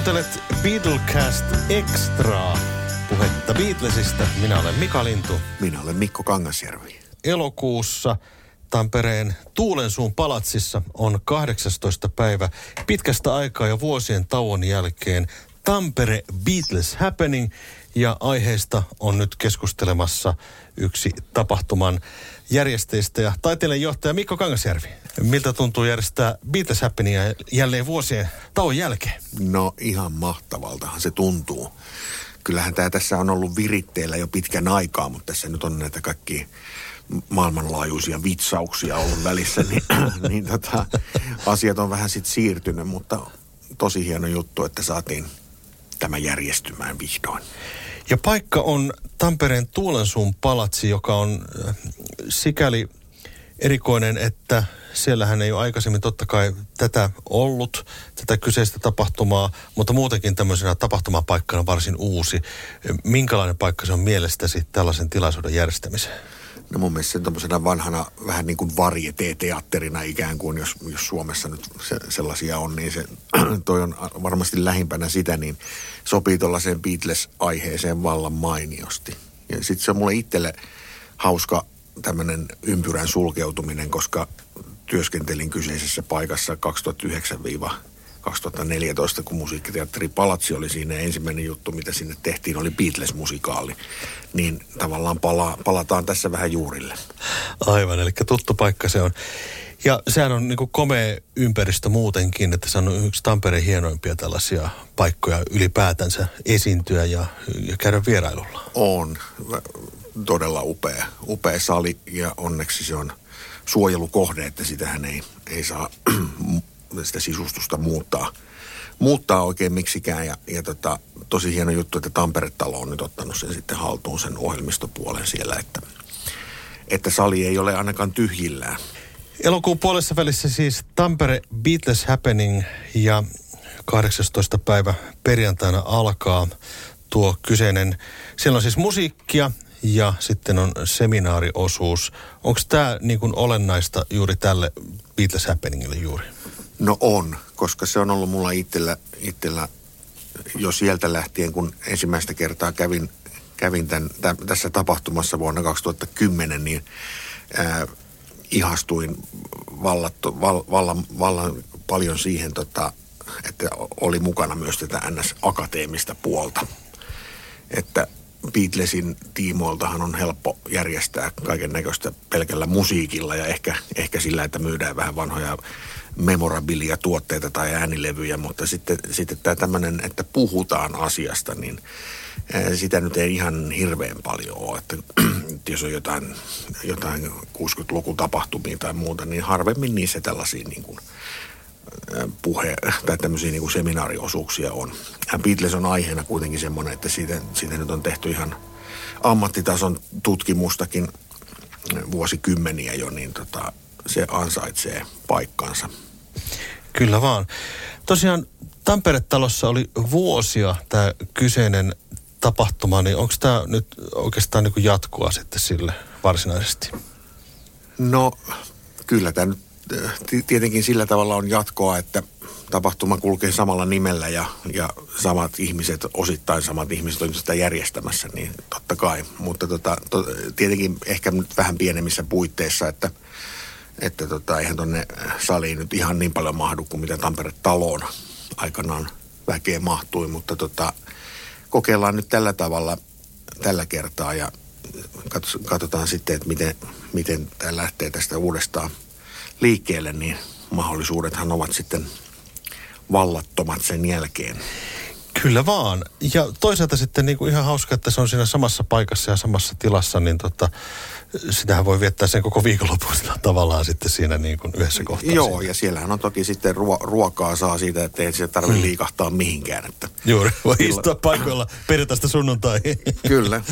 Kuuntelet Beatlecast Extraa. Puhetta Beatlesista. Minä olen Mika Lintu. Minä olen Mikko Kangasjärvi. Elokuussa Tampereen Tuulensuun palatsissa on 18. päivä pitkästä aikaa ja vuosien tauon jälkeen Tampere Beatles Happening ja aiheesta on nyt keskustelemassa yksi tapahtuman järjestäjistä ja taiteilijanjohtaja Mikko Kangasjärvi. Miltä tuntuu järjestää Beatles Happeningia jälleen vuosien tauon jälkeen? No ihan mahtavaltahan se tuntuu. Kyllähän tämä tässä on ollut viritteellä jo pitkän aikaa, mutta tässä nyt on näitä kaikki maailmanlaajuisia vitsauksia ollut välissä, niin, niin tota, asiat on vähän sitten siirtynyt, mutta tosi hieno juttu, että saatiin tämä järjestymään vihdoin. Ja paikka on Tampereen Tuulensuun palatsi, joka on äh, sikäli erikoinen, että siellähän ei ole aikaisemmin totta kai tätä ollut, tätä kyseistä tapahtumaa, mutta muutenkin tämmöisenä tapahtumapaikkana varsin uusi. Minkälainen paikka se on mielestäsi tällaisen tilaisuuden järjestämiseen? No mun mielestä se on vanhana vähän niin kuin varieteatterina ikään kuin, jos, jos Suomessa nyt se, sellaisia on, niin se, toi on varmasti lähimpänä sitä, niin sopii tuollaiseen Beatles-aiheeseen vallan mainiosti. Ja sitten se on mulle itselle hauska tämmöinen ympyrän sulkeutuminen, koska työskentelin kyseisessä paikassa 2009- 2014, kun musiikkiteatteri Palatsi oli siinä ensimmäinen juttu, mitä sinne tehtiin, oli Beatles-musikaali. Niin tavallaan pala, palataan tässä vähän juurille. Aivan, eli tuttu paikka se on. Ja sehän on niin komea ympäristö muutenkin, että se on yksi Tampereen hienoimpia tällaisia paikkoja ylipäätänsä esiintyä ja, ja käydä vierailulla. On. Todella upea, upea sali ja onneksi se on suojelukohde, että sitähän ei, ei saa sitä sisustusta muuttaa, muuttaa oikein miksikään. Ja, ja tota, tosi hieno juttu, että Tampere-talo on nyt ottanut sen sitten haltuun sen ohjelmistopuolen siellä, että, että sali ei ole ainakaan tyhjillään. Elokuun puolessa välissä siis Tampere Beatles Happening ja 18. päivä perjantaina alkaa tuo kyseinen. Siellä on siis musiikkia ja sitten on seminaariosuus. Onko tämä niin olennaista juuri tälle Beatles Happeningille juuri? No on, koska se on ollut mulla itsellä, itsellä jo sieltä lähtien, kun ensimmäistä kertaa kävin, kävin tämän, tämän, tässä tapahtumassa vuonna 2010, niin ää, ihastuin vallattu, val, vallan, vallan paljon siihen, tota, että oli mukana myös tätä NS-akateemista puolta. Että Beatlesin tiimoiltahan on helppo järjestää kaiken näköistä pelkällä musiikilla ja ehkä, ehkä sillä, että myydään vähän vanhoja memorabilia tuotteita tai äänilevyjä, mutta sitten, sitten tämä tämmöinen, että puhutaan asiasta, niin sitä nyt ei ihan hirveän paljon ole. Että, jos on jotain, jotain 60-lukun tapahtumia tai muuta, niin harvemmin niissä tällaisia niin kuin, puhe tai tämmöisiä niin kuin seminaariosuuksia on. Beatles on aiheena kuitenkin semmoinen, että siitä, siitä nyt on tehty ihan ammattitason tutkimustakin vuosikymmeniä jo, niin tota, se ansaitsee paikkansa. Kyllä vaan. Tosiaan Tampere-talossa oli vuosia tämä kyseinen tapahtuma, niin onko tämä nyt oikeastaan niin jatkoa sitten sille varsinaisesti? No kyllä tämä nyt tietenkin sillä tavalla on jatkoa, että tapahtuma kulkee samalla nimellä ja, ja samat ihmiset, osittain samat ihmiset on sitä järjestämässä, niin totta kai. Mutta tota, to, tietenkin ehkä nyt vähän pienemmissä puitteissa, että, että tota, eihän tuonne saliin nyt ihan niin paljon mahdu kuin mitä Tampere-taloon aikanaan väkeä mahtui, mutta tota, kokeillaan nyt tällä tavalla tällä kertaa ja katsotaan sitten, että miten, miten tämä lähtee tästä uudestaan liikkeelle, niin mahdollisuudethan ovat sitten vallattomat sen jälkeen. Kyllä vaan. Ja toisaalta sitten niin kuin ihan hauska, että se on siinä samassa paikassa ja samassa tilassa, niin tota, sitähän voi viettää sen koko viikonlopun tavallaan sitten siinä niin kuin yhdessä kohtaa. Joo, siinä. ja siellähän on toki sitten ruo- ruokaa saa siitä, että ei se tarvitse hmm. liikahtaa mihinkään. Että Juuri, voi istua paikoilla perjantaista sunnuntai. Kyllä,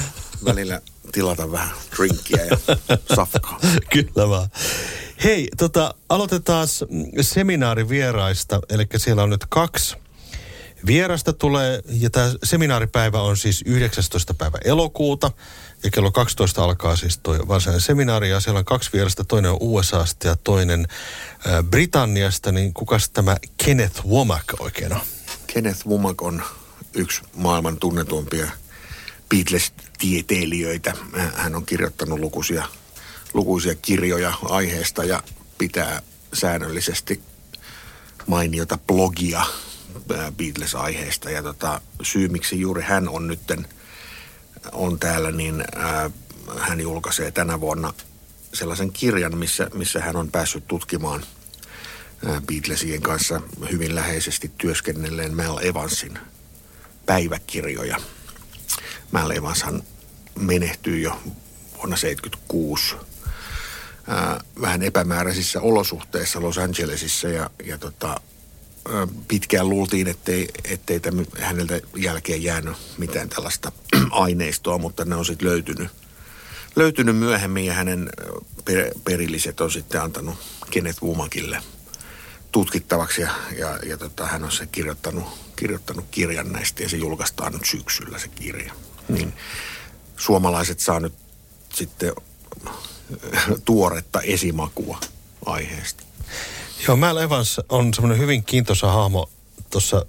välillä tilata vähän drinkkiä ja safkaa. Kyllä vaan. Hei, tota, aloitetaan seminaarivieraista, eli siellä on nyt kaksi vierasta tulee, ja tämä seminaaripäivä on siis 19. päivä elokuuta, ja kello 12 alkaa siis tuo varsinainen seminaari, ja siellä on kaksi vierasta, toinen on USAsta ja toinen äh, Britanniasta, niin kukas tämä Kenneth Womack oikein on? Kenneth Womack on yksi maailman tunnetuimpia Beatles-tieteilijöitä. Hän on kirjoittanut lukuisia, lukuisia kirjoja aiheesta ja pitää säännöllisesti mainiota blogia Beatles-aiheesta. Ja tota, syy, miksi juuri hän on nytten on täällä, niin ää, hän julkaisee tänä vuonna sellaisen kirjan, missä, missä hän on päässyt tutkimaan Beatlesien kanssa hyvin läheisesti työskennelleen Mel Evansin päiväkirjoja. Mel Evanshan menehtyi jo vuonna 1976 vähän epämääräisissä olosuhteissa Los Angelesissa ja, ja tota, pitkään luultiin, ettei, ettei tämän, häneltä jälkeen jäänyt mitään tällaista aineistoa, mutta ne on sitten löytynyt, löytynyt myöhemmin ja hänen per, perilliset on sitten antanut Kenneth Womakille tutkittavaksi ja, ja, ja tota, hän on se kirjoittanut, kirjoittanut kirjan näistä ja se julkaistaan nyt syksyllä se kirja. Niin suomalaiset saa nyt sitten tuoretta esimakua aiheesta. Joo, Mal Evans on semmoinen hyvin kiintoisa hahmo tuossa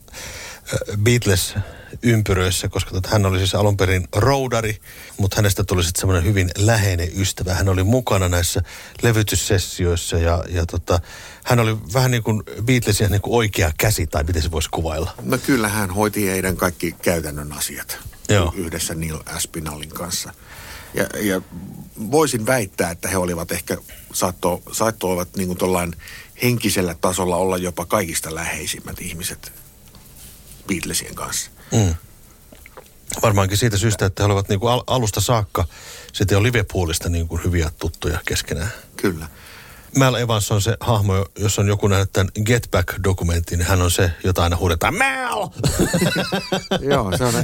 Beatles-ympyröissä, koska tota, hän oli siis alun perin roudari, mutta hänestä tuli sitten semmoinen hyvin läheinen ystävä. Hän oli mukana näissä levytyssessioissa ja, ja tota, hän oli vähän niin kuin Beatlesin niin kuin oikea käsi, tai miten se voisi kuvailla? No kyllä hän hoiti heidän kaikki käytännön asiat Joo. yhdessä Neil Aspinallin kanssa. Ja, ja voisin väittää, että he olivat ehkä, saatto, saattoivat niin kuin henkisellä tasolla olla jopa kaikista läheisimmät ihmiset Beatlesien kanssa. Mm. Varmaankin siitä syystä, että he olivat niin kuin al- alusta saakka sitten jo Liverpoolista niin kuin hyviä tuttuja keskenään. Kyllä. Mal Evans on se hahmo, jos on joku nähnyt tämän Get Back-dokumentin, niin hän on se, jota aina huudetaan, Mal! Joo, se on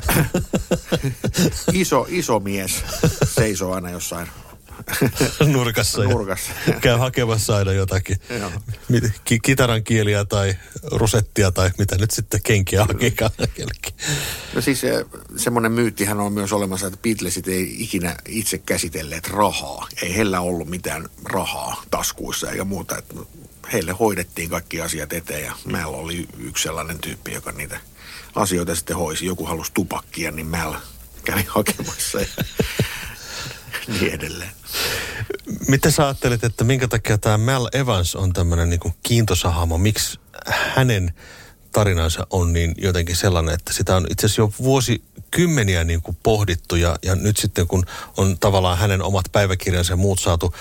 iso, iso mies, seisoo aina jossain nurkassa. nurkassa. Ja käy hakemassa aina jotakin ki- kitaran kieliä tai rusettia tai mitä nyt sitten kenkiä hakeekaan. No siis eh, semmoinen myyttihän on myös olemassa, että Beatlesit ei ikinä itse käsitelleet rahaa. Ei heillä ollut mitään rahaa taskuissa eikä muuta. Että heille hoidettiin kaikki asiat eteen ja meillä oli yksi sellainen tyyppi, joka niitä asioita sitten hoisi. Joku halusi tupakkia, niin Mel kävi hakemassa ja niin edelleen. Mitä sä ajattelet, että minkä takia tämä Mel Evans on tämmöinen niin kiintoisa hahmo? Miksi hänen tarinansa on niin jotenkin sellainen, että sitä on itse asiassa jo vuosikymmeniä niin kuin pohdittu ja, ja nyt sitten kun on tavallaan hänen omat päiväkirjansa ja muut saatu,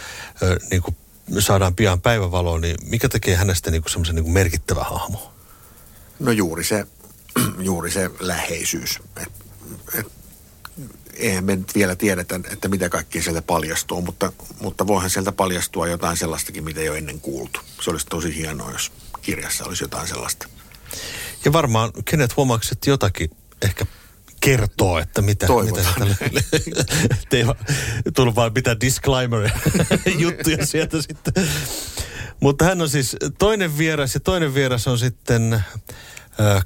niin kuin saadaan pian päivävaloon, niin mikä tekee hänestä niin semmoisen niin merkittävä hahmo? No juuri se, juuri se läheisyys. Et, et eihän me nyt vielä tiedetä, että mitä kaikkea sieltä paljastuu, mutta, mutta voihan sieltä paljastua jotain sellaistakin, mitä ei ole ennen kuultu. Se olisi tosi hienoa, jos kirjassa olisi jotain sellaista. Ja varmaan kenet huomaukset jotakin ehkä kertoo, että mitä, Toivotaan. mitä Te ei tullut vaan pitää disclaimer juttuja sieltä sitten. Mutta hän on siis toinen vieras ja toinen vieras on sitten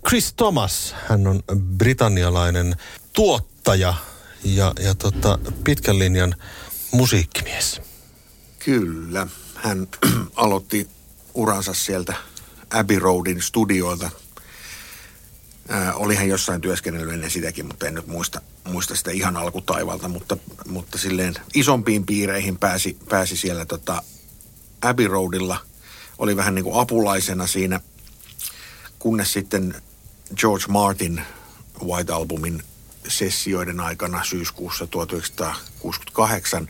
Chris Thomas. Hän on britannialainen tuottaja, ja, ja tota, pitkän linjan musiikkimies. Kyllä. Hän aloitti uransa sieltä Abbey Roadin studioilta. Ää, oli hän jossain työskennellyt ennen sitäkin, mutta en nyt muista, muista sitä ihan alkutaivalta, mutta, mutta silleen isompiin piireihin pääsi, pääsi siellä tota Abbey Roadilla. Oli vähän niin kuin apulaisena siinä, kunnes sitten George Martin White Albumin sessioiden aikana syyskuussa 1968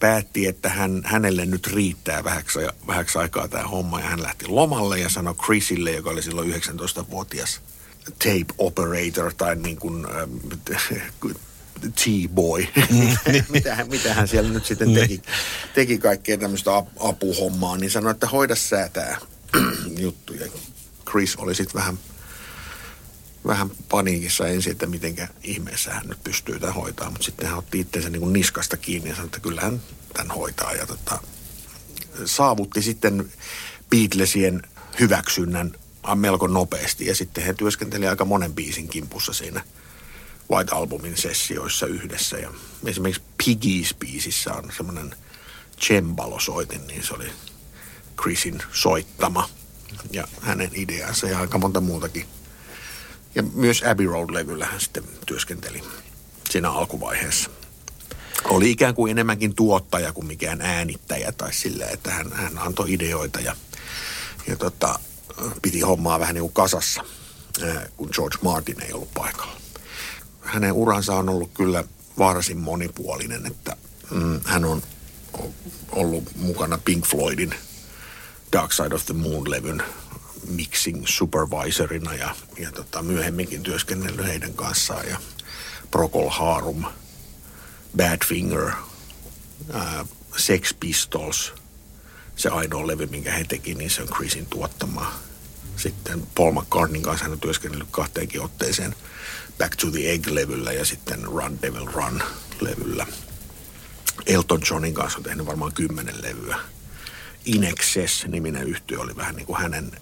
päätti, että hän, hänelle nyt riittää vähäksi, vähäksi aikaa tämä homma ja hän lähti lomalle ja sanoi Chrisille, joka oli silloin 19-vuotias tape operator tai niin kuin äh, T-boy. Mm, mitä, hän, mitä hän siellä nyt sitten teki, niin. teki kaikkea tämmöistä apuhommaa, niin sanoi, että hoida sä tämä juttu. Ja Chris oli sitten vähän vähän paniikissa ensin, että mitenkä ihmeessä hän nyt pystyy tämän hoitaa, mutta sitten hän otti itseensä niin kuin niskasta kiinni ja sanoi, että kyllä hän tämän hoitaa ja tota, saavutti sitten Beatlesien hyväksynnän melko nopeasti ja sitten he työskenteli aika monen biisin kimpussa siinä White Albumin sessioissa yhdessä ja esimerkiksi Piggies-biisissä on semmoinen cembalo-soitin, niin se oli Chrisin soittama ja hänen ideansa ja aika monta muutakin Ja myös Abbey Road-levyllä hän sitten työskenteli siinä alkuvaiheessa. Oli ikään kuin enemmänkin tuottaja kuin mikään äänittäjä tai sillä, että hän, hän antoi ideoita ja, ja tota, piti hommaa vähän niin kuin kasassa, kun George Martin ei ollut paikalla. Hänen uransa on ollut kyllä varsin monipuolinen, että mm, hän on ollut mukana Pink Floydin Dark Side of the Moon-levyn mixing supervisorina ja, ja tota, myöhemminkin työskennellyt heidän kanssaan ja Procol Harum, Badfinger, Sex Pistols, se ainoa levy, minkä he teki, niin se on Chrisin tuottama. Sitten Paul McCartneyn kanssa hän on työskennellyt kahteenkin otteeseen Back to the Egg-levyllä ja sitten Run Devil Run-levyllä. Elton Johnin kanssa on tehnyt varmaan kymmenen levyä. Inexcess-niminen yhtiö oli vähän niin kuin hänen,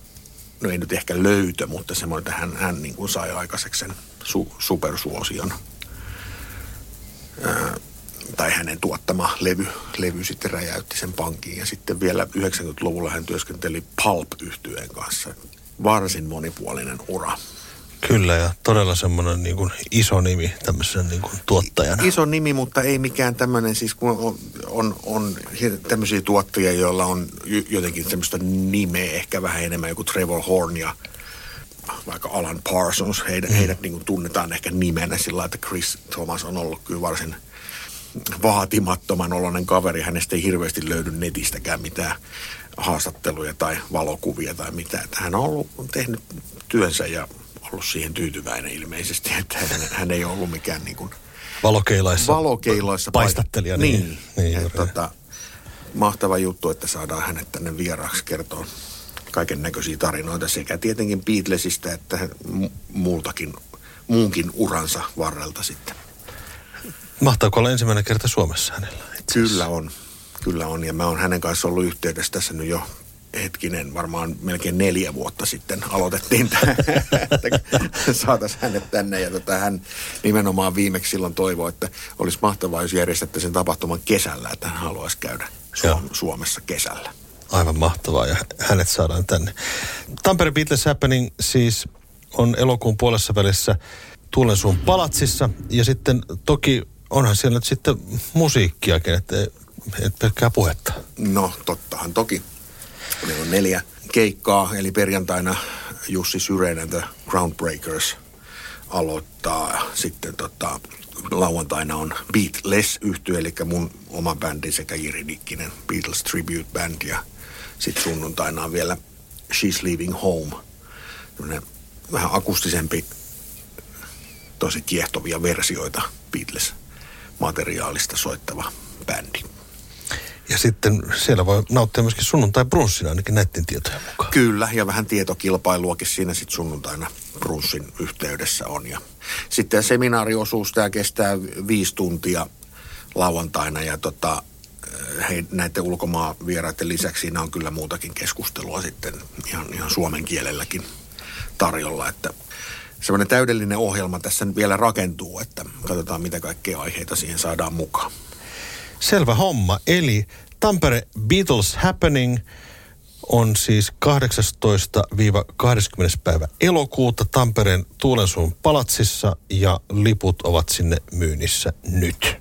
no ei nyt ehkä löytö, mutta semmoinen, että hän, hän niin kuin sai aikaiseksi sen su, supersuosion. Ää, tai hänen tuottama levy, levy sitten räjäytti sen pankin. Ja sitten vielä 90-luvulla hän työskenteli pulp yhtyeen kanssa. Varsin monipuolinen ura. Kyllä ja todella semmoinen niin kuin iso nimi tämmöisen niin kuin tuottajana. Iso nimi, mutta ei mikään tämmöinen, siis kun on, on, on tämmöisiä tuottajia, joilla on jotenkin semmoista nimeä, ehkä vähän enemmän joku Trevor Horn ja vaikka Alan Parsons, heidät, mm. heidät niin kuin tunnetaan ehkä nimenä sillä että Chris Thomas on ollut kyllä varsin vaatimattoman oloinen kaveri. Hänestä ei hirveästi löydy netistäkään mitään haastatteluja tai valokuvia tai mitään. Hän on ollut, tehnyt työnsä ja ollut siihen tyytyväinen ilmeisesti, että hän, hän ei ollut mikään niin kuin valokeilaissa, valokeilaissa paistattelija. Niin, niin, niin et, tota, mahtava juttu, että saadaan hänet tänne vieraaksi kertoa kaiken näköisiä tarinoita sekä tietenkin Beatlesista että muultakin, muunkin uransa varrelta sitten. Mahtaako olla ensimmäinen kerta Suomessa hänellä? Kyllä on. Kyllä on. Ja mä oon hänen kanssa ollut yhteydessä tässä nyt jo hetkinen, varmaan melkein neljä vuotta sitten aloitettiin tämä, että saataisiin hänet tänne. Ja tota, hän nimenomaan viimeksi silloin toivoi, että olisi mahtavaa, jos järjestätte sen tapahtuman kesällä, että hän haluaisi käydä Suom- Suomessa kesällä. Aivan mahtavaa ja hänet saadaan tänne. Tampere Beatles Happening siis on elokuun puolessa välissä Tuulensuun palatsissa ja sitten toki onhan siellä nyt sitten musiikkiakin, että et pelkkää puhetta. No tottahan toki. Meillä on neljä keikkaa, eli perjantaina Jussi Syreinen The Groundbreakers aloittaa. Sitten tota, lauantaina on Beatless yhtyö, eli mun oma bändi sekä Jiri Dikkinen Beatles Tribute Band. Ja sitten sunnuntaina on vielä She's Leaving Home. Tämmöinen vähän akustisempi, tosi kiehtovia versioita Beatles-materiaalista soittava bändi. Ja sitten siellä voi nauttia myöskin sunnuntai brunssina ainakin näiden tietojen mukaan. Kyllä, ja vähän tietokilpailuakin siinä sitten sunnuntaina brunssin yhteydessä on. Ja sitten seminaariosuus, tämä kestää viisi tuntia lauantaina ja tota, he, näiden ulkomaan vieraiden lisäksi siinä on kyllä muutakin keskustelua sitten ihan, ihan suomen kielelläkin tarjolla, että semmoinen täydellinen ohjelma tässä nyt vielä rakentuu, että katsotaan mitä kaikkea aiheita siihen saadaan mukaan. Selvä homma. Eli Tampere Beatles Happening on siis 18-20. päivä elokuuta Tampereen Tuulensuun palatsissa ja liput ovat sinne myynnissä nyt.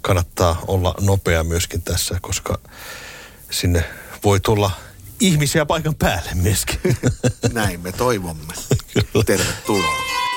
Kannattaa olla nopea myöskin tässä, koska sinne voi tulla ihmisiä paikan päälle myöskin. Näin me toivomme. Tervetuloa.